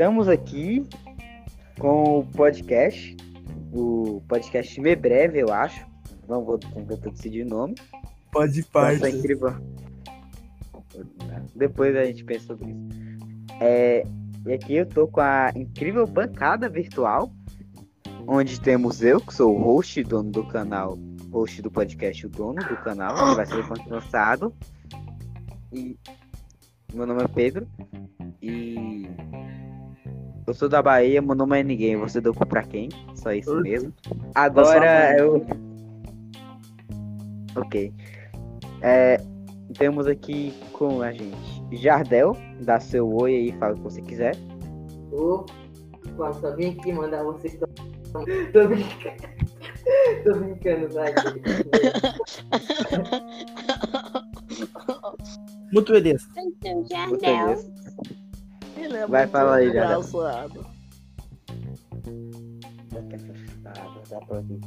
Estamos aqui com o podcast, o podcast Me Breve, eu acho. Não vou tentar decidir o nome. Pode parte. é incrível. Depois a gente pensa sobre isso. É, e aqui eu tô com a incrível bancada virtual, onde temos eu, que sou o host, dono do canal, host do podcast, o dono do canal, que vai ser lançado. E meu nome é Pedro. E eu sou da Bahia, meu nome é ninguém, você deu cu pra quem? Só isso Oxi. mesmo. Agora eu. Ok. É, temos aqui com a gente Jardel, dá seu oi aí, fala o que você quiser. Opa, só vim aqui mandar vocês. Tô, tô brincando. Tô brincando, vai. Muito beleza. Então, mesmo. Ele é Vai muito falar aí, Jardel. engraçado.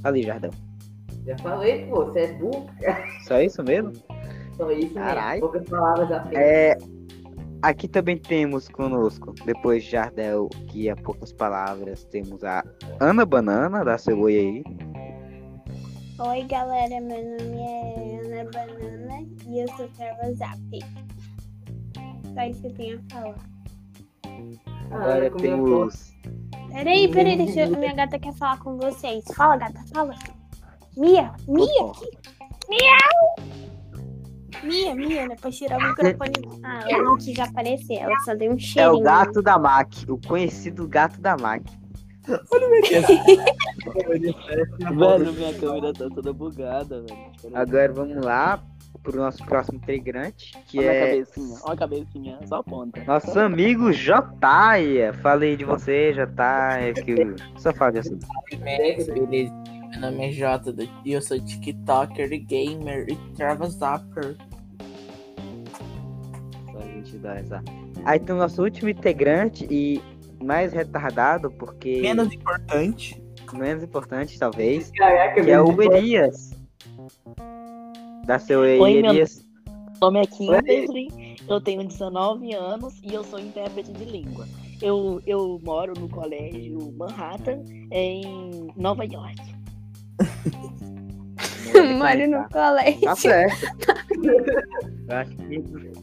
Ali, Jardel. Já falei, pô, você é burro, Só isso mesmo? só isso Carai. mesmo. Poucas palavras apenas. É, aqui também temos conosco, depois de Jardel, que é poucas palavras, temos a Ana Banana, dá seu oi aí. Oi, galera. Meu nome é Ana Banana e eu sou Trava Zap. Só isso que eu tenho a falar. Agora Ah, comeu temos. Peraí, peraí, deixa eu... Minha gata quer falar com vocês. Fala, gata, fala. Mia, Mia, Mia, Mia, depois tirar o microfone. Ah, ela não quis aparecer, ela só deu um É cheirinho. o gato da Mac, o conhecido gato da Mac. Velho, minha câmera tá toda bugada, velho. Agora vamos lá pro nosso próximo integrante, que Olha a é cabecinha, olha a cabecinha, só aponta. nosso amigo Jotaia. Falei de você, Jotaia, que eu só falo de assim. Beleza, meu nome é Jota e eu sou TikToker, gamer e Trava Zapper. Só a gente dá essa. Aí tem o nosso último integrante e mais retardado, porque Menos importante. menos importante, talvez, Caraca, que é o. Elias. Dá seu oi, Elias. Meu nome é Kimberly, eu tenho 19 anos e eu sou intérprete de língua. Eu, eu moro no colégio Manhattan, em Nova York. Moro no colégio. Tá certo.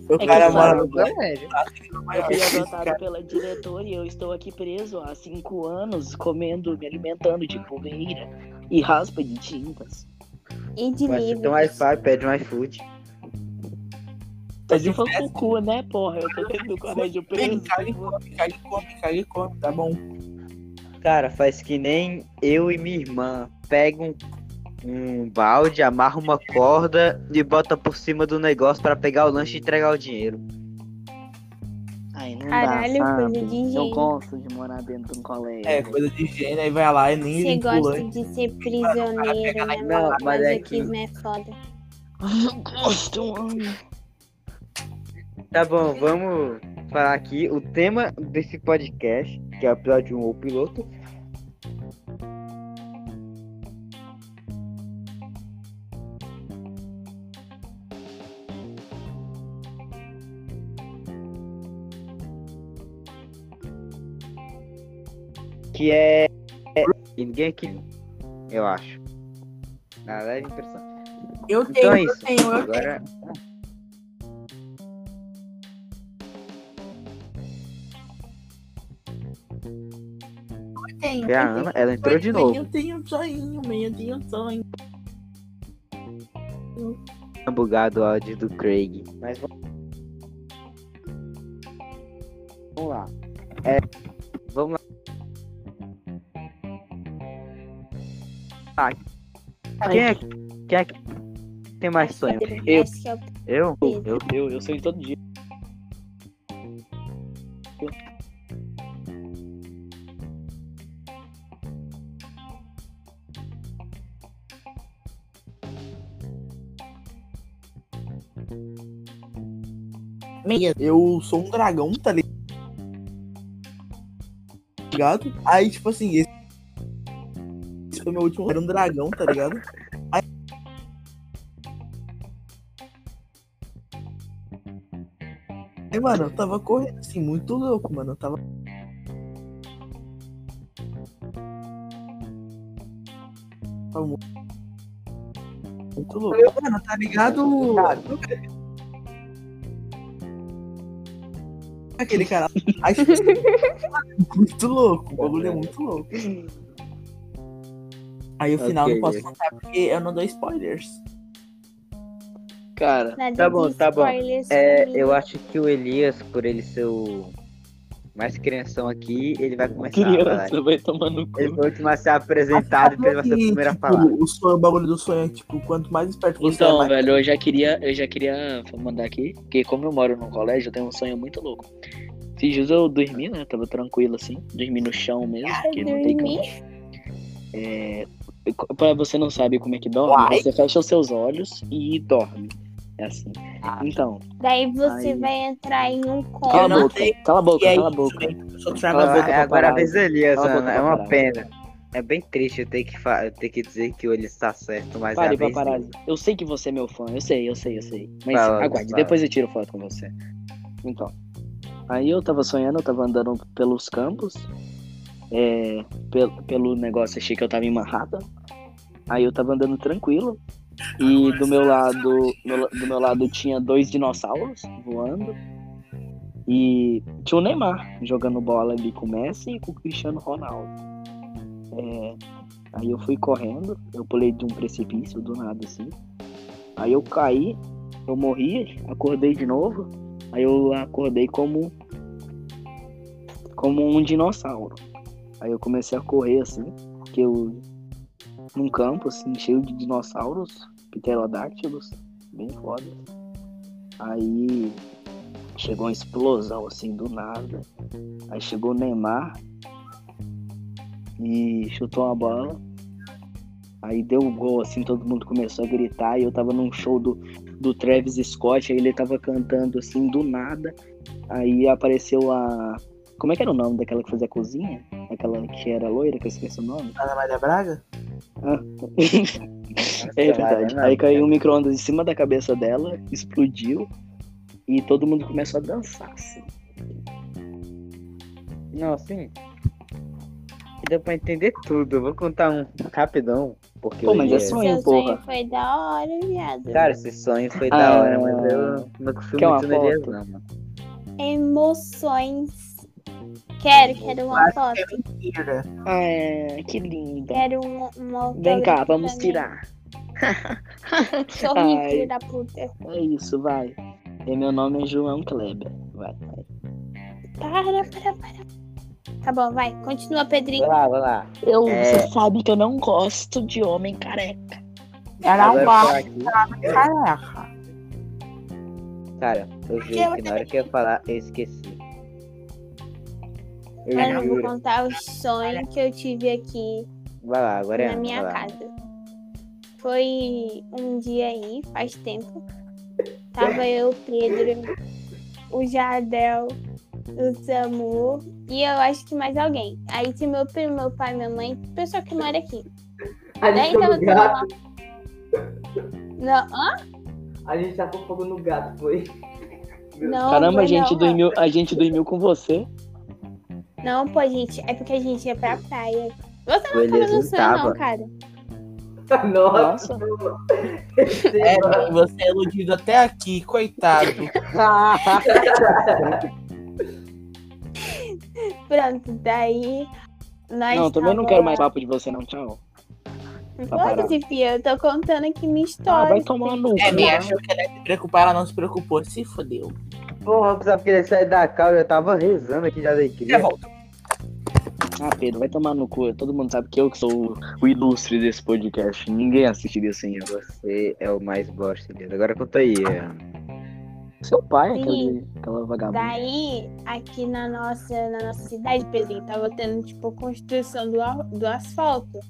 O É cara mora no colégio. Eu fui adotado pela diretora e eu estou aqui preso há 5 anos, comendo, me alimentando de poeira e raspa de tintas. E de Mas se tem um livros. Wi-Fi, pede um iFood. Tá o cu, né, porra? Eu tô dentro do colégio preso. E come, e come, e come, tá bom. Cara, faz que nem eu e minha irmã. Pega um, um balde, amarra uma corda e bota por cima do negócio pra pegar o lanche e entregar o dinheiro. Ai, não Caralho, dá, coisa de Eu gente. gosto de morar dentro de um colégio. É, coisa de higiene, aí vai lá e nem Você o gosta de ser prisioneiro, né? Não, mas é Masoquismo é foda. Eu gosto, mano. Tá bom, vamos falar aqui o tema desse podcast, que é o episódio 1 ou piloto. Que é. é- E ninguém aqui. Eu acho. Na leve impressão. Eu Então tenho, é eu isso. tenho, eu Agora. tenho. Foi a eu Ana, ela entrou de tenho, novo. Eu tenho um sonho, eu tenho um sonho. Tá bugado o áudio do Craig. Mas vamos vamos lá. É, Quem é, quem é que tem mais sonho? Eu. Eu? Eu, eu, eu sonho todo dia. Meia. Eu sou um dragão, tá ligado? Aí, tipo assim, esse meu último era um dragão, tá ligado? Aí... Aí, mano, eu tava correndo assim, muito louco, mano. Eu tava. Tava muito, muito louco. Mano, tá ligado? Aquele cara. Muito louco, o bagulho é muito louco. Uhum. Aí o final Ok, não posso contar porque eu não dou spoilers. Cara, Nada Tá bom, tá bom. É, eu acho que o Elias, por ele ser o mais crianção aqui, ele vai começar a falar. criança vai tomar no cu. Ele vai começar a ser apresentado e ele vai ser o primeiro a tipo, falar. O, sonho, o bagulho do sonho é, tipo, quanto mais esperto você Então, é, mais... velho, eu já queria, eu já queria mandar aqui, porque como eu moro num colégio, eu tenho um sonho muito louco. Esses dias eu dormi, né? Tava tranquilo assim, dormi no chão mesmo, porque não tem cama. É, pra você não sabe como é que dorme, Uai. você fecha os seus olhos e dorme. É assim. Então, Daí você Aí. vai entrar em um cala Eu a boca, sei cala a boca, cala a boca. Cala a boca, agora a vez Elias, Cala Ana. É uma pena. É bem triste eu ter que, eu ter que dizer que o Elias tá certo, mas Pare, é a vez paparazzi. Eu sei que você é meu fã, eu sei, eu sei, eu sei. Mas Fala, aguarde, fala. depois eu tiro foto com você. Então. Aí eu tava sonhando, eu tava andando pelos campos. É, pelo, pelo negócio, achei que eu tava em Manhattan. Aí eu tava andando tranquilo. E do meu lado, meu- do meu lado tinha dois dinossauros voando. E tinha o Neymar jogando bola ali com o Messi e com o Cristiano Ronaldo. É, aí eu fui correndo, eu pulei de um precipício do nada assim. Aí eu caí, eu morri, acordei de novo. Aí eu acordei como como um dinossauro. Aí eu comecei a correr assim, que eu num campo assim cheio de dinossauros, pterodáctilos, bem foda. Aí chegou uma explosão assim do nada. Aí chegou o Neymar e chutou uma bola. Aí deu o gol, assim, todo mundo começou a gritar. E eu tava num show do, do Travis Scott, aí ele tava cantando assim do nada. Aí apareceu a. Como é que era o nome daquela que fazia a cozinha? Aquela que era loira, que eu esqueci o nome. Ana Maria Braga? É verdade. Aí caiu um micro-ondas em cima da cabeça dela, explodiu. E todo mundo começou a dançar, assim. Não, assim. Deu pra entender tudo. Eu vou contar um rapidão. Porque Pô, o mas é sonho, Seu porra. sonho foi da hora, viado. Cara, esse sonho foi Ah, da hora, mas eu não confio muito no Elias, não, mano. Emoções. Quero, quero uma foto. Mentira. Ah, que linda. Quero uma, uma Vem cá, vamos tirar. Sorri, Ai. filho da puta. É isso, vai. E meu nome é João Kleber. Vai, vai. Para, para, para. Tá bom, vai. Continua, Pedrinho. Vai lá, vai lá. Eu, É. Você sabe que eu não gosto de homem careca. Era um aqui. Caraca. Cara, eu juro que na hora que eu ia falar, eu esqueci. Eu Mano, eu vou contar o sonho que eu tive aqui Vai lá, agora é na Ana, minha vai lá. casa. Foi um dia aí, faz tempo. Tava eu, o Pedro, o Jardel, o Samu e eu acho que mais alguém. Aí tinha meu primo, meu pai, minha mãe, pessoa que mora aqui. A Daí gente tava no tudo lá. gato. Não, hã? A gente tá com fogo no gato, foi. Não, Caramba, foi a gente, não, dormiu, a gente dormiu com você. Não, pô, gente, é porque a gente ia pra praia. Você não tava Elias no não sonho, não, tava. cara. Nossa. É, você é iludido até aqui, coitado. Pronto, daí. Nós Não, também não tava quero lá. mais papo de você, não. Tchau. Foda-se, Fia, eu tô contando aqui minha história. Ah, vai tomar no É, bem, achou que ela ia se preocupar, ela não se preocupou. Se fodeu. Porra, eu precisava que ele sair da cal, eu tava rezando aqui já da Já volto. Ah, Pedro, vai tomar no cu. Todo mundo sabe que eu que sou o- o ilustre desse podcast. Ninguém assistiria sem eu. Você é o mais bosta dele. Agora conta aí. Ana. Seu pai, Sim. aquele, aquela vagabunda. Daí, aqui na nossa, na nossa cidade, Pedrinho, tava tendo, tipo, construção do, do asfalto.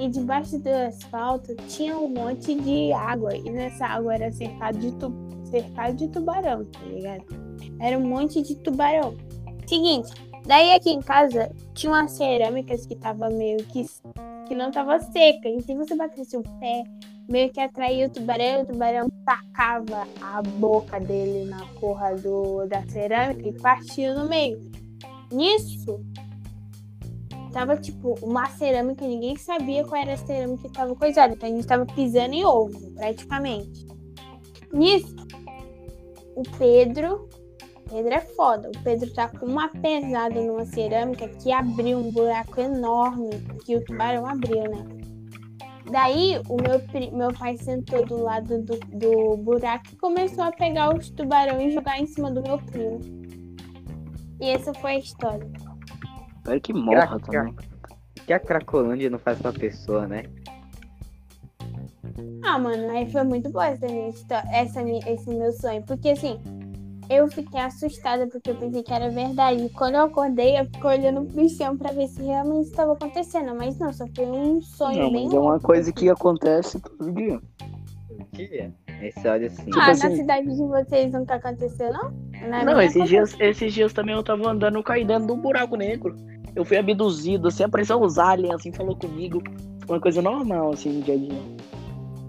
E debaixo do asfalto tinha um monte de água. E nessa água era cercado de, tu, cercado de tubarão, tá ligado? Era um monte de tubarão. Seguinte, daí aqui em casa tinha umas cerâmicas que tava meio que, que não tava seca. E se você batesse o pé, meio que atraía o tubarão, o tubarão tacava a boca dele na porra do, da cerâmica e partia no meio. Nisso, tava tipo uma cerâmica, ninguém sabia qual era a cerâmica que tava coisada. Então a gente tava pisando em ovo, praticamente. Nisso, o Pedro. Pedro é foda. O Pedro tá com uma pesada numa cerâmica que abriu um buraco enorme que o tubarão abriu, né? Daí o meu, meu pai sentou do lado do, do buraco e começou a pegar os tubarões e jogar em cima do meu primo. E essa foi a história. Espero que morra também. que a Cracolândia não faz pra pessoa, né? Ah, mano, aí foi muito boa essa minha história, essa minha, esse meu sonho. Porque assim, eu fiquei assustada porque eu pensei que era verdade. E quando eu acordei, eu fiquei olhando pro chão pra ver se realmente estava acontecendo. Mas não, só foi um sonho Não, bem mas é uma coisa que acontece todo dia. Mentira. Esse olha assim. Ah, na assim- cidade de vocês nunca aconteceu, não? Na Não, esses dias, esses dias também eu tava andando, eu caí dentro de um buraco negro. Eu fui abduzido, assim, apareceu os aliens, assim, falou comigo. Uma coisa normal, assim, no dia a dia.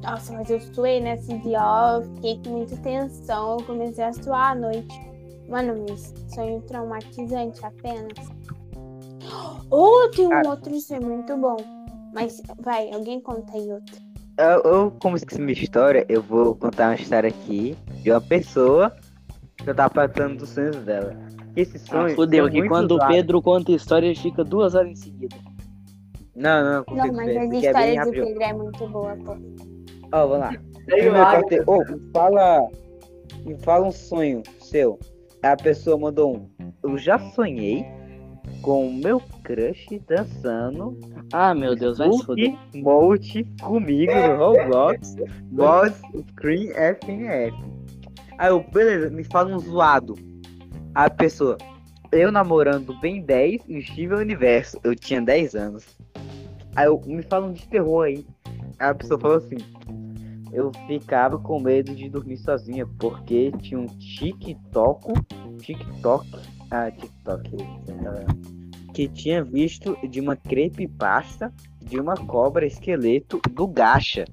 Nossa, mas eu suei nesse dia, ó, eu fiquei com muita tensão, eu comecei a suar à noite. Mano, mas sonho traumatizante apenas. Ou tem um Ah. outro sonho muito bom. Mas vai, alguém conta aí outro. Eu, eu, como esqueci minha história, eu vou contar uma história aqui de uma pessoa que eu tava tratando dos sonhos dela. Esse Ah, sonho. fudeu, são que quando o. Pedro conta história, ele fica duas horas em seguida. Não, não, Não, consigo mas ver, as é histórias do rápido. Pedro é muito boa, pô. Ó, vamos lá. Primeiro, lá, pode ter- Ô, me fala. Me fala um sonho seu. A pessoa mandou um. Eu já sonhei com o meu crush dançando Ah, meu Deus, vai se foder. Mode comigo no Roblox. Boss Screen FNF. Aí eu, beleza, me fala um zoado. A pessoa, eu namorando bem 10 e o Steven Universo. Eu tinha 10 anos. Aí eu, me fala um de terror aí. Aí a pessoa falou assim. Eu ficava com medo de dormir sozinha, porque tinha um TikTok. TikTok. Ah, TikTok. ah, Que tinha visto de uma creepypasta de uma cobra esqueleto do Gacha.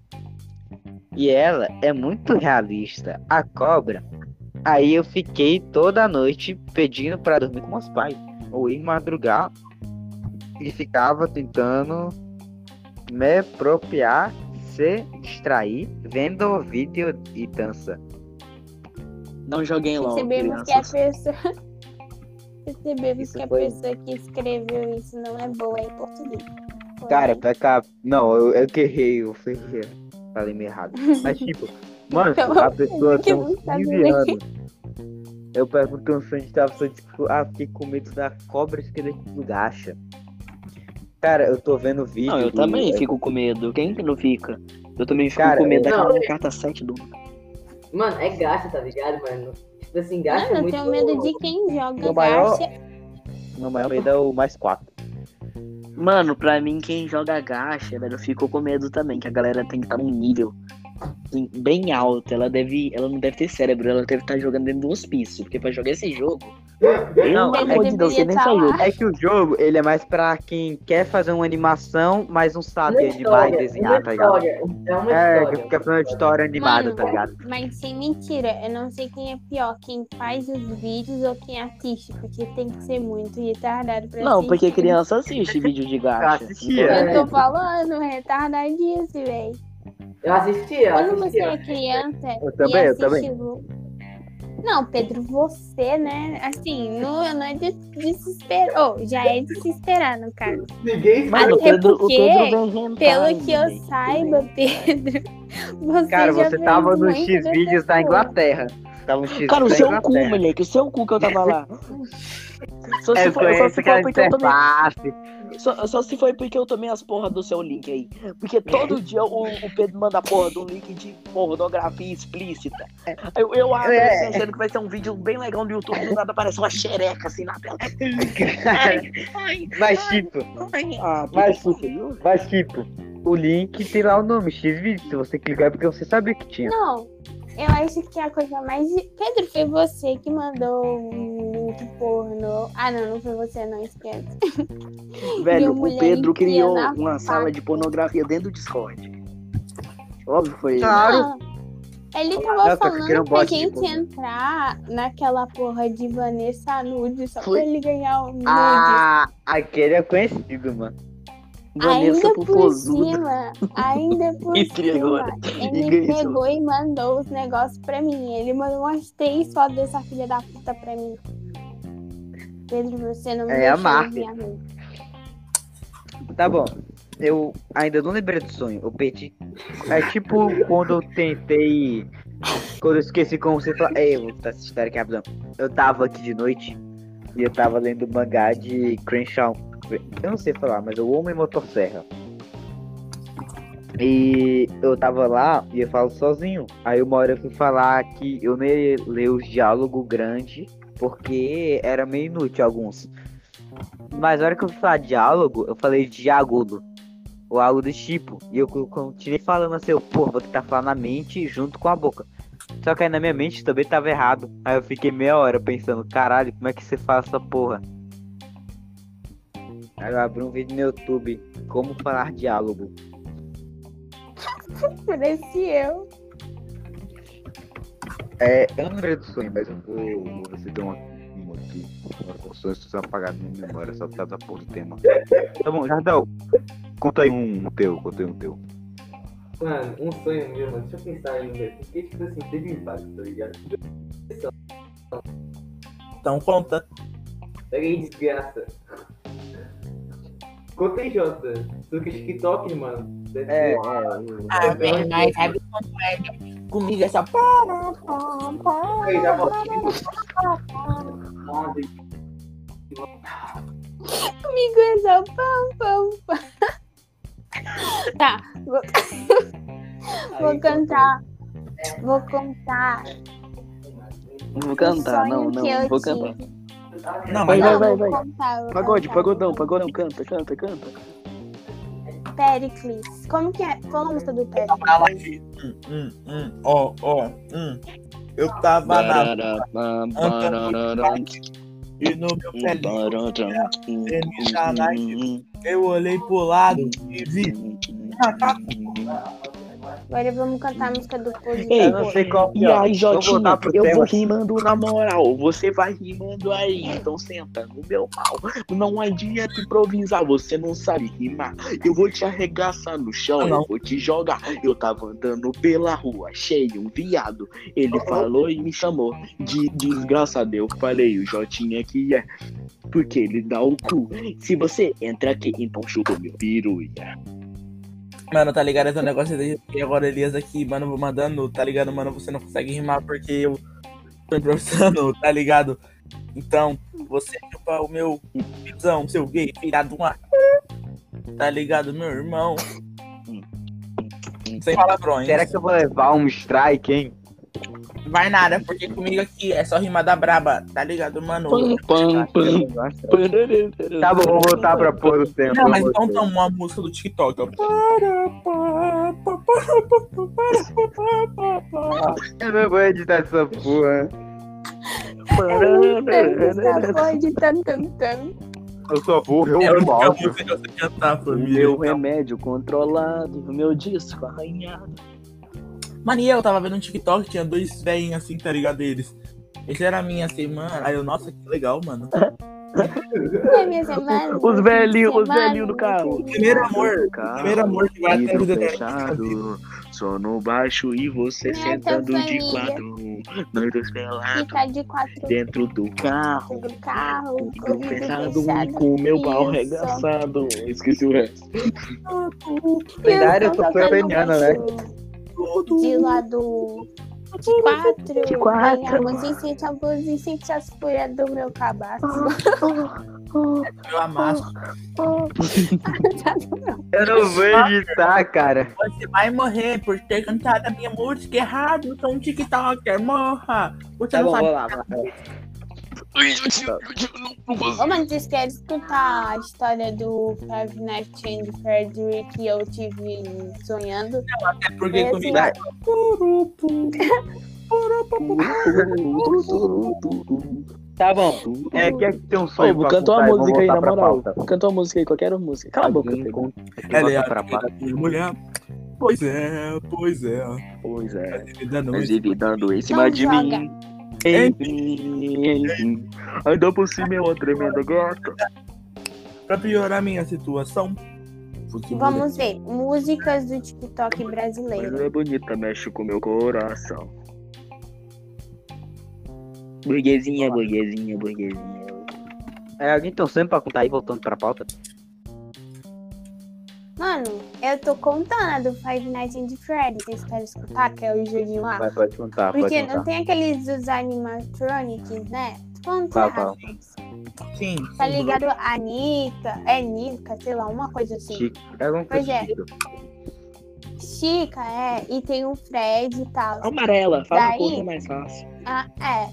E ela é muito realista. A cobra. Aí eu fiquei toda noite pedindo para dormir com meus pais. Ou ir madrugar. E ficava tentando me apropriar, se distrair, vendo vídeo e dança. Não joguem LOL, Percebemos que a pessoa. Percebemos Isso que a foi- pessoa que escreveu isso não é boa em português. Cara, pra cá. Não, eu, eu que errei, eu fui, falei meio errado. Mas tipo, mano, Então, a pessoa tem uns sabe 15 ler. anos. Eu perguntei um sonho de tava tipo, ah, fiquei com medo da cobra esqueleto do gacha. Cara, eu tô vendo vídeo. Não, eu do- também fico com medo. Quem que não fica? Eu também fico Cara, com medo eu- daquela Não. carta 7 do. Mano, é gacha, tá ligado, mano? Tipo assim, gacha Mano, é eu muito... tenho medo de quem joga Meu maior- gacha. Meu maior medo é o mais 4. Mano, pra mim, quem joga gacha, velho, eu fico com medo também, que a galera tem que estar num nível bem alto. Ela deve. Ela não deve ter cérebro, ela deve estar jogando dentro do hospício. Porque pra jogar esse jogo. Não, é que nem tá saiu. É que o jogo, ele é mais pra quem quer fazer uma animação, mas não sabe Uma animar e história, desenhar, uma tá ligado? história, É uma É, história. que fica fazendo história animada, Mano, tá ligado? Mas sem mentira, eu não sei quem é pior, quem faz os vídeos ou quem assiste, porque tem que ser muito retardado pra Não, porque assistir. criança assiste vídeo de gacha. assistia. Então, Eu tô falando, retardadíssimo, velho. Eu assisti, eu Quando você é criança Eu e também, eu também. Não, Pedro, você, né? Assim, não, não é de desesperar. Oh, já é desesperar, no caso. Ninguém Até Pedro, porque, Pedro Pelo que eu saiba, Pedro, você Cara, você tava no muito X dessas vídeos da. Inglaterra. Tava no X Cara, o seu cu, moleque, o seu cu que eu tava lá. Só se É, foi, só se porque eu tomei. interface. Só, só se foi porque eu tomei as porras do seu link aí. Porque todo dia o, o Pedro manda a porra do link de pornografia explícita. Eu, eu abro É. assim, achando que vai ser um vídeo bem legal no YouTube, do nada aparece uma xereca assim na tela. Ai, ai, Mas tipo, ai. Ah, Mas- mas tipo, o link tem lá o nome, X vídeos. Se você clicar é porque você sabia que tinha. Não, eu acho que a coisa mais. Pedro, foi você que mandou um link pornô. Ah, não, não foi você, não, esquece. Velho, o Pedro criou uma sala de pornografia dentro do Discord. Óbvio foi ele. Claro. Ele tava falando pra gente entrar naquela porra de Vanessa Nude só Foi. pra ele ganhar o nude. Ah, aquele é conhecido, mano. Vanessa ainda por cima, ainda por Entre cima, agora. ele E pegou e mandou os negócios pra mim. Ele mandou umas três fotos dessa filha da puta pra mim. Pedro, você não me É a marca. Tá bom. Eu ainda não lembrei do sonho. Eu perdi. É tipo quando eu tentei. Quando eu esqueci como você fala. Ei, eu vou contar essa história aqui rapidão. Eu tava aqui de noite e eu tava lendo mangá de Crenshaw. Eu não sei falar, mas é o Homem Motosserra. E eu tava lá e eu falo sozinho. Aí uma hora eu fui falar que eu ia ler os diálogos grandes, porque era meio inútil alguns. Mas na hora que eu fui falar diálogo, eu falei diálogo. Ou algo do tipo. E eu co- continuei falando assim, eu, pô, vou tentar falar na mente junto com a boca. Só que aí na minha mente também tava errado. Aí eu fiquei meia hora pensando, caralho, como é que você faz essa porra? Aí eu abri um vídeo no YouTube, como falar diálogo. Parece eu. É, eu não do sonho, mas eu vou, vou uma, uma aqui. Nossa, os sonhos estão apagados na minha memória, só por causa da porra do tema. Tá bom, Jardel, conta aí um, teu, conta aí um teu. Mano, um sonho meu, mano. Deixa eu pensar ainda. Porque, tipo assim, teve impacto, tá ligado? Então conta. Pega aí, desgraça. Conta aí, Jota. Tu que é TikTok, mano. É, ser- Ah, velho, mas sabe como é? Comigo é. Moda, Comigo é só pam, pam, pam. Tá, vou, vou cantar. Vou contar. Vou cantar, não, não, vou cantar. Não, Vai, mas vai, vai, vai. Pagode, pagodão, pagodão, canta, canta, canta. Pericles. Como que é? Qual a música do Pericles? Hum, hum, hum, ó, ó, hum. Eu tava na. E no meu pelinho, eu olhei pro lado e vi. Agora vamos cantar a música do Pose. Ei, Eu não sei qual E pior. aí, pro eu tema. vou rimando na moral, você vai rimando aí, então senta no meu pau. Não adianta improvisar, você não sabe rimar. Eu vou te arregaçar no chão, Não. eu vou te jogar. Eu tava andando pela rua, achei um viado. Ele falou e me chamou de desgraçado. Eu falei, o Jotinha que é, porque ele dá o cu. Se você entra aqui, então chupa meu piruia. Mano, tá ligado? Esse negócio de agora Elias aqui, mano, vou mandando, tá ligado, mano? Você não consegue rimar porque eu tô improvisando, tá ligado? Então, você chupa o meu visão, seu gay, filha de uma. Tá ligado, meu irmão? Sem palavrões. Será que eu vou levar um strike, hein? Vai nada, porque comigo aqui é só rimada braba, tá ligado, mano? Tá bom, vou voltar pra pôr o tempo. Não, mas então toma uma música do TikTok, ó. Eu não vou editar essa porra. Eu só vou ver É meu remédio controlado, meu disco arranhado. Mano, e eu tava vendo um TikTok, tinha dois velhinhos assim, tá ligado? Eles. Esse era a minha semana. Aí eu, nossa, que legal, mano. É minha semana. Os velhinhos, os velhinhos do carro. Primeiro amor, Carro, primeiro amor que vai até fechado, sono baixo e você Minha sentando de quatro. Nós dois pelados de quatro dentro do carro. do carro. Vidro com o vidro fechado fechado. com o meu pau Isso. arregaçado. Esqueci o resto. Verdade, eu tocando peniana, né? De lado de quatro. De quatro. Ganhamos luz e sente as folhas do meu cabaço. Eu amasso. Eu não vou editar, cara. Você vai morrer por ter cantado a minha música errado. Sou um TikToker, morra. Você Tá não bom, sabe. vou lá. vai lá. Ô, mano, vocês querem escutar a história do Five Nights at Freddy que eu tive sonhando? É porque Esse comigo. Tá bom. É, quer que tem um sonho Ô, pra canta uma e música aí, na moral. Canta uma música aí, qualquer música. Cala a boca, Ela é a minha mulher. Pois é, pois é. Pois é. Dando Mas isso. ele dando em Não cima de joga. mim. Enfim. Ainda por cima é uma tremenda gata. Pra piorar minha situação. Vamos ver. Músicas do TikTok brasileiro. ela é bonita, mexe com meu coração. Burguesinha, burguesinha, burguesinha. É, alguém sonho pra contar aí, voltando pra pauta? Mano, eu tô contando a do Five Nights at Freddy's. Vocês querem escutar? Que é o joguinho lá. Vai, pode contar, pode Porque contar. não tem aqueles dos animatronics, né? Fala, errado. fala. Sim. Tá sim, ligado? A Nika, é Nika, sei lá, uma coisa assim. Chico. É alguma coisa Pois é. Chico. Chica, é, e tem o Fred e tal. Amarela, fala Daí- a cor que é mais fácil. Ah, é.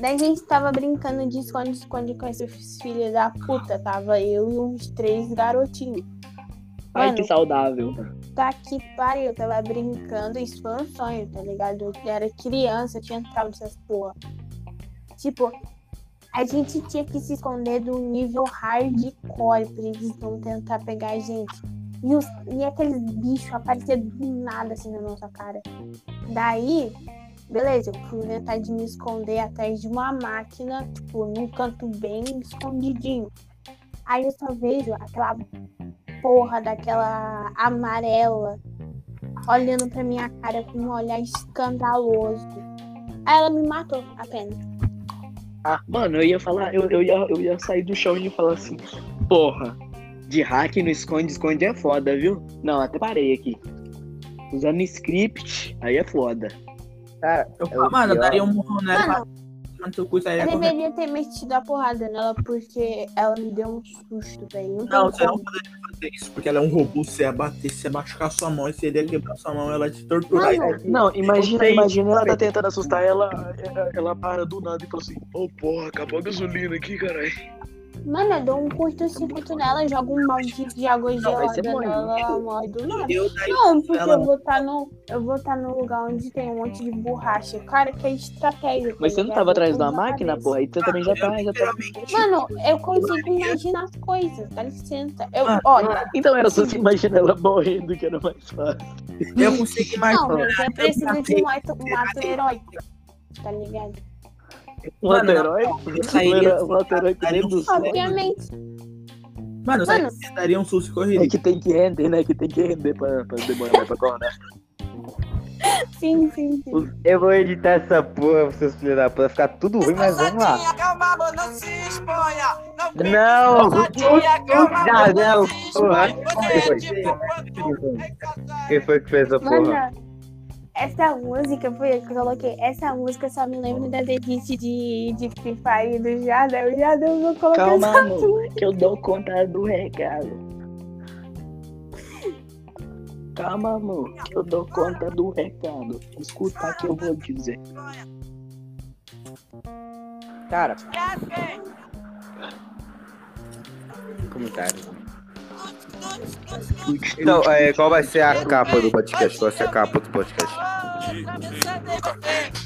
Daí a gente tava brincando de esconde-esconde com esses filhos da puta. Tava eu e uns três garotinhos. Ai, Mano, que saudável. Tá que pariu, eu tava brincando, isso foi um sonho, tá ligado? Eu era criança, eu tinha entrado nessas porra. Tipo, a gente tinha que se esconder do nível hardcore pra eles não tentar pegar a gente. E, os, e aqueles bichos apareciam do nada assim na nossa cara. Daí, beleza, eu fui inventar de me esconder atrás de uma máquina, tipo, num canto bem escondidinho. Aí eu só vejo aquela porra daquela amarela olhando pra minha cara com um olhar escandaloso. Aí ela me matou apenas. Ah, mano, eu ia falar, eu, eu, ia, eu ia sair do chão e ia falar assim, porra, de hack no esconde-esconde é foda, viu? Não, até parei aqui. Usando script, aí é foda. Cara, Eu, É mano, eu daria um murro nela Mano, eu deveria ter metido a porrada nela porque ela me deu um susto, velho. Não, você não poderia fazer isso, porque ela é um robô. Você ia bater, você ia machucar sua mão e você iria quebrar sua mão ela ia te torturar. Mano, Não, imagina, imagina ela tá tentando assustar ela, ela, ela para do nada e fala assim, ô porra, acabou a gasolina aqui, caralho. Mano, eu dou um curto-circuito nela, jogo um balde de água Não, gelada nela, ela morre do nada. Não, porque ela- eu vou estar no. Eu vou estar no lugar onde tem um monte de borracha. Cara, que é estratégia. Mas tá você não ligado? tava atrás da máquina, porra, aí você também já tá, já tá... Mano, eu consigo imaginar as coisas, dá licença. Eu, Ah, olha, Então era só se imaginar ela morrendo que era mais fácil. eu consigo não, imaginar. mas eu preciso de um ato, um ato heróico, tá ligado? Um Mano, sairia- Um nem do céu. Obviamente. Mano, Mano. você daria um susto e É correria. que tem que render, né? Que tem que render pra, pra demorar pra acordar. Sim, sim, sim. Eu vou editar essa porra, seus filhos da puta, ficar tudo ruim, mas vamos lá. Calma, amor, não se exponha. Não brinque, Não! não, não porra. É tipo é. Quem foi que fez essa porra? Essa música foi eu que coloquei. Essa música só me lembra das edits de, de Free Fire do Jadel. O Jadel vou colocar Calma, essa amor, que eu dou conta do recado. Calma, amor, que eu dou conta do recado. Escuta que eu vou dizer. Cara. Comentários. Então, é, qual vai ser a capa do podcast? Qual vai ser a capa do podcast?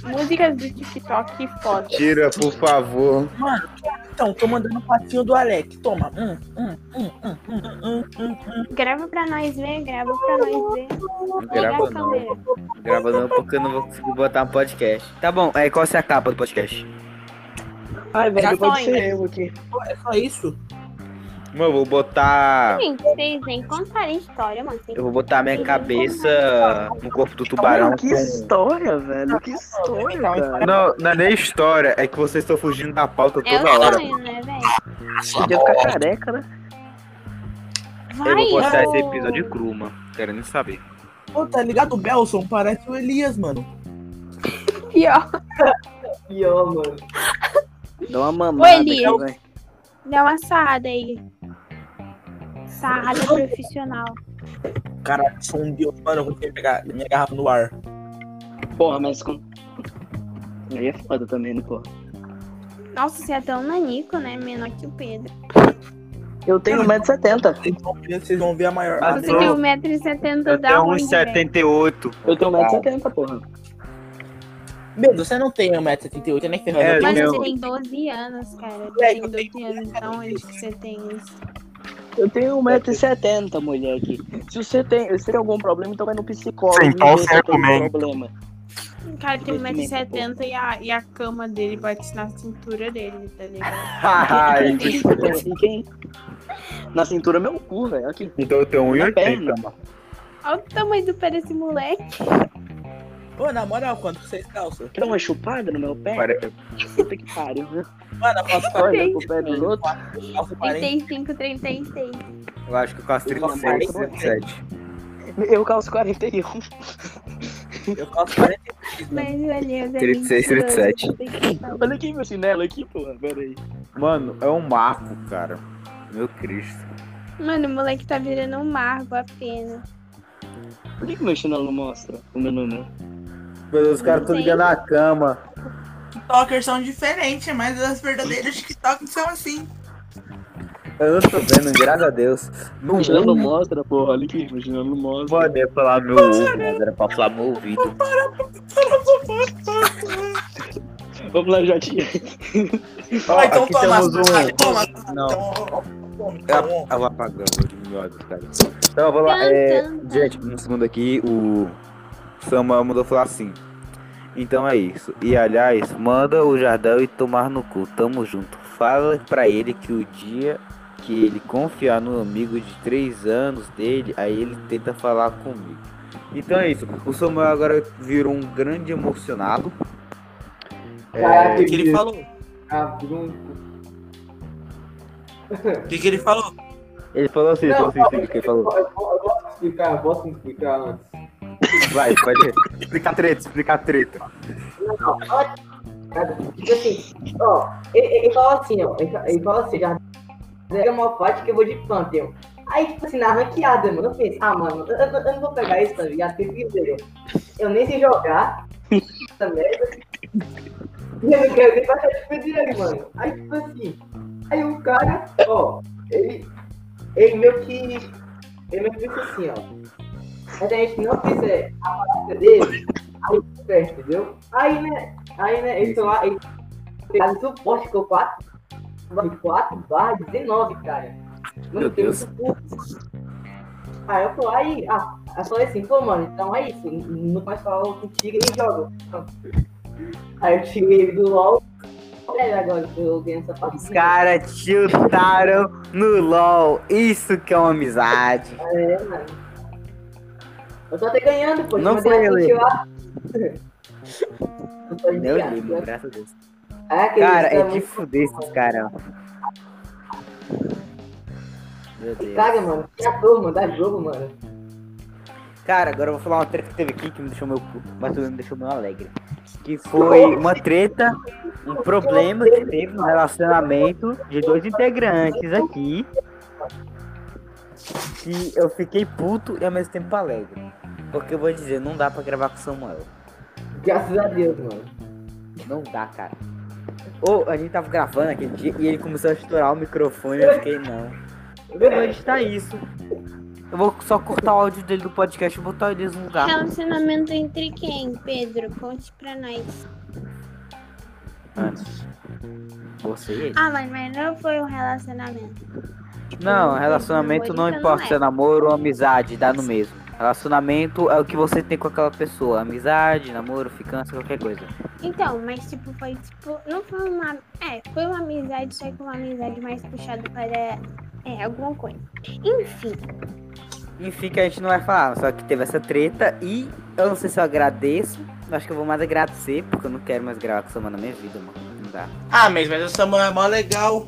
Músicas do TikTok foda. Tira, por favor. Mano, então, tô mandando o patinho do Alec. Toma. Hum, hum, hum, hum, hum, hum, hum, hum. Grava pra nós ver, grava pra nós ver. Não grava não. Grava não, porque eu não vou conseguir botar um podcast. Tá bom, é, qual vai ser a capa do podcast? Ai, velho, pode ser eu aqui. Pô, É só isso? Mano, eu vou botar. Gente, vocês nem contaram história, mano. Eu vou botar minha cabeça no corpo do tubarão Mano, que com. história, velho. Que história. Não, não é nem história, é que vocês estão fugindo da pauta É toda o hora. sonho, né, velho? Podia ficar careca, né? Eu Vai, vou postar eu- esse episódio cru, mano. Quero nem saber. Pô, tá ligado? O Belson parece o Elias, mano. Pior. Pior, mano. Dá uma mamada Elias. aqui, velho. Dá uma sarrada aí. Sarrada profissional. Cara, sou um deus, mano. Eu vou pegar minha garrafa no ar. Porra, mas com... Aí é foda também, né, porra? Nossa, você é tão nanico, né? Menor que o Pedro. Eu tenho 1,70m. Vocês vão ver, vocês vão ver a maior. Ah, Você tem 1,70m Eu da tenho onde, uns velho? 78. Eu tenho 1,70m, porra. Meu, você não tem 1,78m, nem ferrando. É, Mas meu- você tem 12 anos, cara. É, Você tem eu 12 anos, então onde que você tem isso? Eu tenho 1,70m, mulher aqui. Se você tem, se tem algum problema, então vai no psicólogo. Sim, certo, tem man. problema. O cara tem Investimento, 1,70m e a, e a cama dele bate na cintura dele, tá ligado? Ai, Assim, quem? Na cintura meu cu, velho. Aqui. então eu tenho Na 1,80, perna. mano. Olha o tamanho do pé desse moleque. Pô, na moral, quanto vocês calçam? Quer dar uma chupada no meu pé? Pare- Puta que pariu, né? Mano, eu calço Olha pro pé dos outros. calço 40. 35, 36. Eu acho que eu calço 36, 37. Eu calço 41. Eu calço 43, mano. Mas olha, 36, 37. Olha aqui meu chinelo aqui, porra. Pera aí. Mano, é um marco, cara. Meu Cristo. Mano, o moleque tá virando um marco apenas. Por que, que meu chinelo não mostra o meu número? Os caras estão ligando na cama. TikTokers são diferentes, mas os verdadeiros TikTokers são assim. Eu não tô vendo, graças a Deus. No mundo, mostra, porra. Olha aqui, não mostra. ia falar meu ovo, mas era pra falar meu ouvido. Vamos lá, Jotinha. Ó, Ah, então aqui toma, temos um... Toma. Não. Então, Eu, eu vou apagando, vou diminuir os caras. Então, vamos lá. É, gente, um segundo aqui, o Samuel mandou falar assim. Então é isso. E aliás, manda o Jardel e tomar no cu. Tamo junto. Fala pra ele que o dia que ele confiar no amigo de 3 anos dele, aí ele tenta falar comigo. Então é isso. O Samuel agora virou um grande emocionado. Caraca, O que ele falou? Ah. O que, que ele falou? Ele falou assim, Não, falou assim, sim, o que ele falou. Eu, eu, explicar, eu posso explicar antes. Vai, pode explicar treta, explicar treta. Não, tipo assim, ó, ele, ele fala assim, ó, ele, fa- ele fala assim, já pega uma parte que eu vou de Pantheon. Aí, tipo assim, na ranqueada, mano, eu penso, ah, mano, eu, eu- eu não vou pegar isso, tá ligado? Porque eu, eu nem sei jogar, essa merda, e eu não quero nem passar de pedreiro, mano. Aí, tipo assim, aí o cara, ó, ele, ele meio que, ele que disse assim, ó, se a gente não fizer a parada dele, aí bem, entendeu? Aí, né, aí, né, estão lá, eles pegaram suporte com 4, 4 barra 19, cara. Mano, tem muito puto. Aí eu tô aí, ah, eu falei assim, pô, mano, então é isso, não mais falar contigo e joga. Aí eu tirei ele do LOL, é agora que eu ganhei essa Os partida. caras chutaram no LOL. Isso que é uma amizade. É, mano. Eu tô até ganhando, pô. Não foi ele. Eu tô Eu ligado, lembro, né? graças a Deus. Que Cara, é de fuder esses caras. Meu Deus. Caga, mano. Que ator, mano. Dá jogo, mano. Cara, agora eu vou falar uma treta que teve aqui que me deixou meu mas me deixou meio alegre. Que foi uma treta, um problema que teve no relacionamento de dois integrantes aqui. Que eu fiquei puto e ao mesmo tempo alegre. Porque eu vou dizer, não dá pra gravar com o Samuel. Graças a Deus, mano. Não dá, cara. Ou a gente tava gravando aquele dia e ele começou a estourar o microfone e eu fiquei, não. Eu vou editar isso. Eu vou só cortar o áudio dele do podcast e botar eles no lugar. Relacionamento entre quem, Pedro? Conte pra nós. Antes. Você e ele. Ah, mas, mas não foi um relacionamento. Não, relacionamento não importa se é namoro ou amizade, dá no mesmo. Relacionamento é o que você tem com aquela pessoa. Amizade, namoro, ficância, qualquer coisa. Então, mas tipo, foi tipo. Não foi uma. É, foi uma amizade, só que uma amizade mais puxada para. É, alguma coisa. Enfim. Enfim, que a gente não vai falar, só que teve essa treta e eu não sei se eu agradeço. Acho que eu vou mais agradecer, porque eu não quero mais gravar com essa na minha vida, mano. Não dá. Ah, mas, mas o Samuel é mó legal.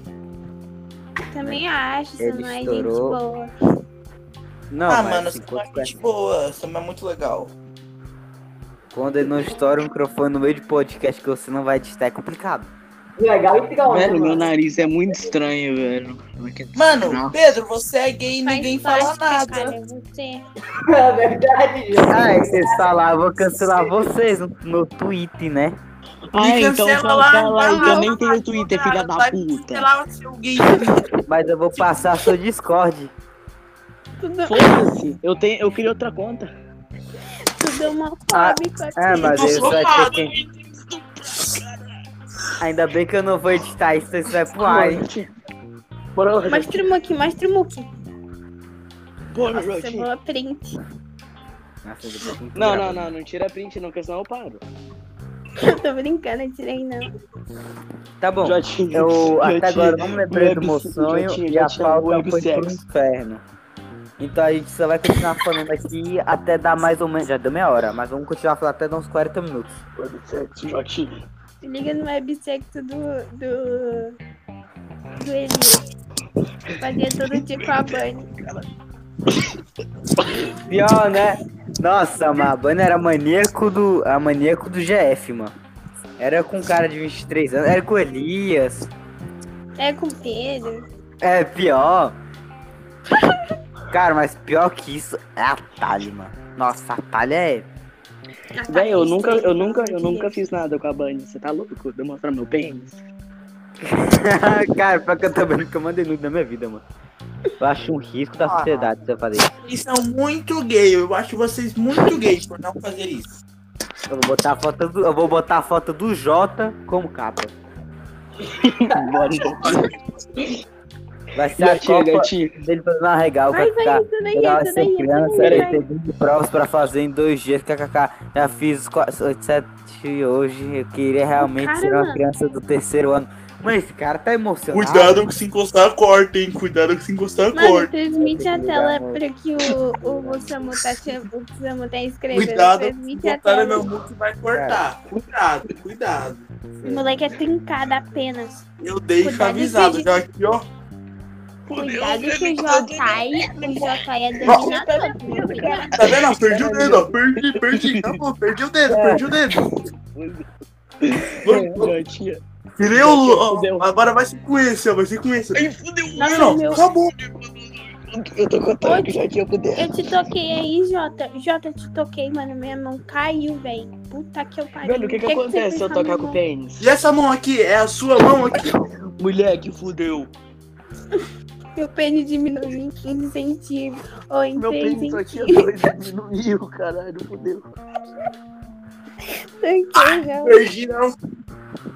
Também acho, Ele não é gente boa. Não, ah, mas mano, assim, você é uma gente boa. Samuel é muito legal. quando ele não estoura o microfone no meio de podcast que você não vai editar, é complicado. Legal e legal, Velho, meu nariz é muito estranho, velho. Mano. Pedro, você é gay e ninguém fala nada. Cara, você. É verdade, gente. Ah, é que vocês falaram, eu vou cancelar vocês no, no Twitter, né? Ah, Me então cancela fala, lá, eu nem lá, tenho Twitter, filha da puta. Mas eu vou passar seu Discord. Foda-se, eu, tenho, eu queria outra conta. tudo homofóbico aqui. É, mas Eu isso sou vai ter fado. que. Ainda bem que eu não vou editar isso, isso vai pro ar, hein? Bora lá, Mostra o Muki, mostra o Muki. Porra, Nossa, print. Nossa, depois tem que Não, gravar. não, não, não tira print não, porque senão eu paro. Eu tô brincando, eu tirei não. Tá bom. Jotinha. Eu até Jotinha, agora não me lembrei do meu sonho Jotinha, e a o pauta web foi pro sex. inferno. Então a gente só vai continuar falando aqui até dar mais ou menos. Já deu meia hora, mas vamos continuar falando até dar uns 40 minutos. Jotinha. Se liga no websexo do. do. do Elias. Fazia todo dia com a Bunny. Pior, né? Nossa, mano, a Bunny era maníaco do. A maníaco do GF, mano. Era com um cara de 23 anos, era com o Elias. É com o Pedro. É, pior. Cara, mas pior que isso é a Thalia, mano. Nossa, a Thalia é. Ah, tá, Véi, eu nunca, eu nunca, eu de nunca fiz nada com a Bunny. Você tá louco? Demonstrar meu pênis. Cara, pior que eu também nunca mandei nude na minha vida, mano. Eu acho um risco da sociedade se eu fazer isso. Vocês são muito gay. Eu acho vocês muito gays por não fazer isso. Eu vou botar a foto do, eu vou botar a foto do Jota como capa. Bora, Vai ser a Gatinha, Copa gatinha. dele uma regal, Vai, kkk. vai, isso daí, Legal isso ser daí, criança, ele vai. tem 20 provas pra fazer em dois dias, kkk. Já fiz 7 hoje, eu queria realmente Cara, ser uma mano. criança do terceiro ano. Mas esse cara tá emocionado. Cuidado que se encostar, corta, hein? Cuidado que se encostar, Mano, corta. transmite a tela pra que o, o, Samu tá, o Samu tá escrevendo. Cuidado, transmite a tela. meu mundo vai cortar. Cuidado, cuidado. O moleque é trincado apenas. Eu deixo Cuidado, avisado já aqui, ó. Cuidado que o Jotai, o Jotai é dominador. filho. Tá vendo? Perdi o dedo, ó. Perdi, perdi. Acabou, perdi o dedo, perdi o dedo. Tirei o. Agora vai ser com esse, ó. Vai ser com esse. Ai, fudeu. Nossa, Não, meu. acabou. Eu tô contando, Jotinha, fudeu. Eu te toquei aí, Jota. Jota, eu te toquei, mano. Minha mão caiu, velho. Puta que eu pariu. Velho, o que que você acontece fez se eu tocar com o pênis? E essa mão aqui? É a sua mão aqui. Moleque, fudeu. Meu pênis diminuiu em 15 centímetros. Ou em Meu 3 pênis só tinha dois, diminuiu, caralho, fudeu. Entendeu? Perdi, não.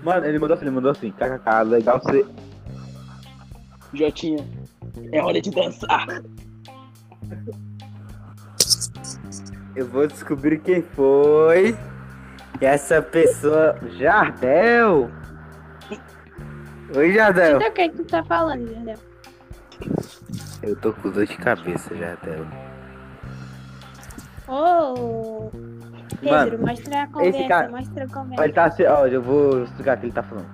Mano, ele mandou assim, ele mandou assim, kkk, legal você. Jotinha, é hora de dançar. Eu vou descobrir quem foi. E essa pessoa. Jardel! Oi, Jardel! Então, o que tu tá falando, entendeu? Eu tô com dor de cabeça, Jardel. Ô, Pedro, mostra a conversa, cara- mostra a Ele conversa. tá assim, ó, eu vou explicar o que ele tá falando.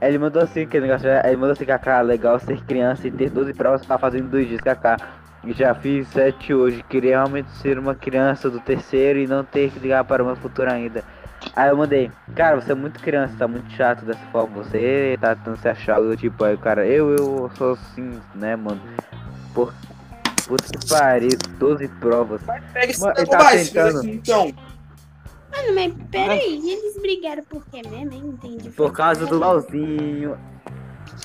Ele mandou assim, que negócio, ele mandou assim, kkk, legal ser criança e ter 12 provas tá fazendo dois dias, kkk. E Já fiz sete hoje, queria realmente ser uma criança do terceiro e não ter que ligar para o meu futuro ainda. Aí eu mandei, cara, você é muito criança, tá muito chato dessa forma, você tá tentando se achar, eu, tipo, aí o cara, eu, eu sou assim, né, mano. Por, puta que pariu, 12 provas. Pega esse tempo tá tentando. aqui, então. Mano, mas peraí, eles brigaram por quê mesmo? hein? Entendi. Por causa do LOLzinho.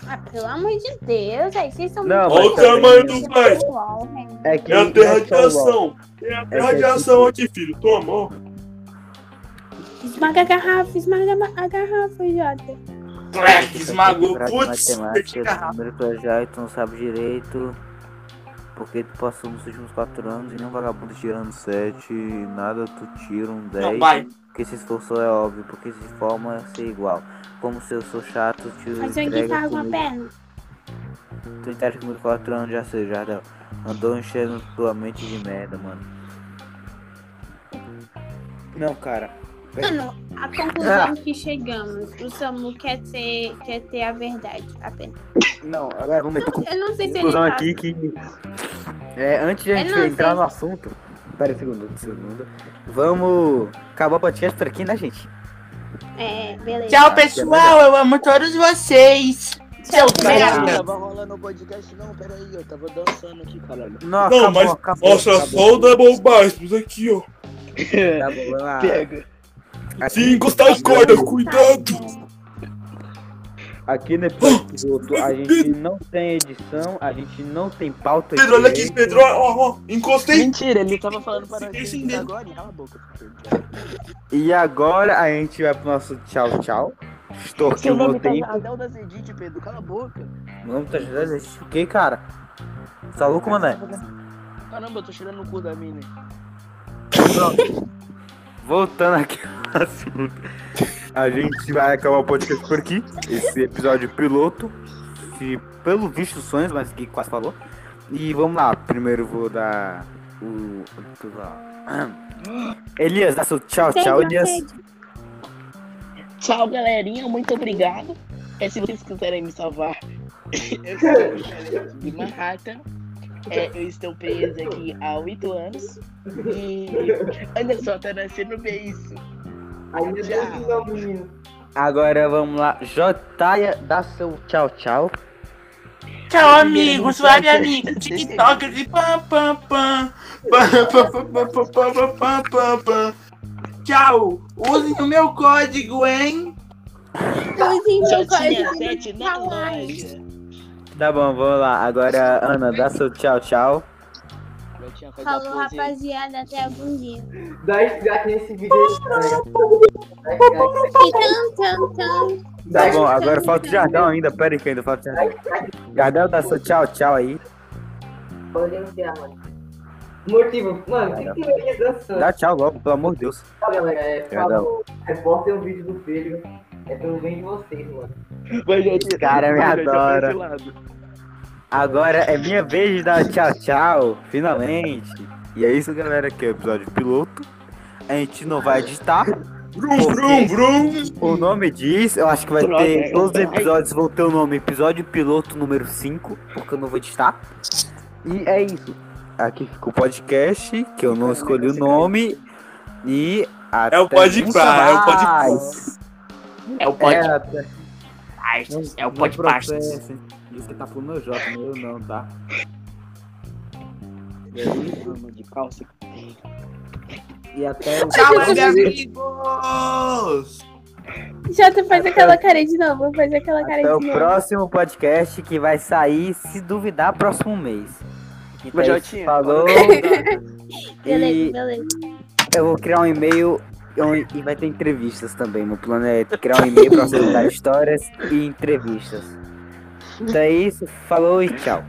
Ah, pelo amor de Deus, aí vocês são Não, Olha o mas tamanho do pai. velho. É que É a terra é de ação. É a terra de é ação aqui, filho. Toma, ó. Esmaga a garrafa, esmaga a garrafa, Jota. Crack, esmagou. De Putz, perdi matemática, primeiro colegial e tu não sabe direito. Porque tu passou nos últimos 4 anos e nem um vagabundo tirando 7, nada tu tira um 10. Não, vai. Porque se esforçou é óbvio, porque se forma é ser igual. Como se eu sou chato, te um entrega guitarra com a comigo. perna. Tu interage comigo 4 anos já sei, Jardel. Andou enchendo tua mente de merda, mano. Não, cara. Mano, a conclusão que chegamos, o Samu quer ter, quer ter a verdade apenas. Não, agora vamos meter Eu não sei se ele tá... aqui que. É, antes de a gente entrar sei. no assunto. Pera aí, segundo, segundo. Vamos acabar o podcast por aqui, né, gente? É, beleza. Tchau, pessoal. Eu amo todos vocês. Seu Não merda. tava rolando o podcast, não, peraí, eu tava dançando aqui, caralho. Não, Não, mas mostra só o Double Bastos aqui, ó. Tá bom, vamos lá. Pega. Se encostar as cordas, cuidado. Aqui no episódio a gente não tem edição, a gente não tem pauta. Pedro, olha aqui. Pedro. Ó, ó. Encostei. Mentira, ele tava falando para Fiquei sem gente dedo. agora, cala a boca. E agora a gente vai pro nosso tchau, tchau. Extorquiu Seu o meu nome tá tempo. Jardel das Edith, Pedro, cala a boca. Vamos tá ajudando a gente. O que, cara? Tá louco, mané? Caramba, eu tô cheirando o cu da mina. Voltando aqui ao assunto. A gente vai acabar o podcast por aqui. Esse episódio piloto. Que pelo visto sonhos, mas que quase falou. E vamos lá. Primeiro vou dar o. Elias, dá seu tchau, tchau, Elias. Tchau, galerinha. Muito obrigado. É, se vocês quiserem me salvar, eu sou de Manhattan. É, eu estou preso aqui há oito anos e olha só, tá nascendo bem isso. Ainda tem Agora vamos lá, Jotaia, dá seu tchau, tchau. Tchau, amigos, Suave, amigo, TikTok de pam pam pam. Tchau, usem o meu código, hein? Tá, usem o meu código. não mais. Tá bom, vamos lá. Agora, Ana, dá seu tchau, tchau. Falou, rapaziada, até algum dia. Dá strike nesse vídeo aí. Tá bom, agora falta o Jardão ainda. Pera aí que ainda falta o Jardão. Jardão, dá seu tchau, tchau aí. Pode denunciar, mano. Motivo, mano, o que que eu ia dançando? Dá tchau logo, pelo amor de Deus. Tá, galera, é, Perdão. favor, reportem o vídeo do Pedro. É pelo bem de vocês, mano. Mas, gente, Esse cara me adora. Agora é minha vez de dar tchau, tchau. Finalmente. E é isso, galera, que é o episódio piloto. A gente não vai editar. Brum, brum, brum. O nome diz, eu acho que vai ter. é. Todos os episódios vão ter o nome episódio piloto número 5, porque eu não vou editar. E é isso. Aqui fica o podcast, que eu não escolhi o nome. E. Até É o Pá, é o Pode mais. É o pod... É, até- é o pod processem. Isso que tá pro meu J, meu não, tá? E aí, Mano, de calça. E até o Tchau, meus amigos. Jota, faz aquela cara de novo. Faz aquela cara Até o de novo. próximo podcast que vai sair, se duvidar, próximo mês. Então, é Jotinha, falou. Beleza, E beleza. eu vou criar um e-mail e vai ter entrevistas também. Meu plano é criar um e-mail pra você dar histórias e entrevistas. Então é isso, falou e tchau.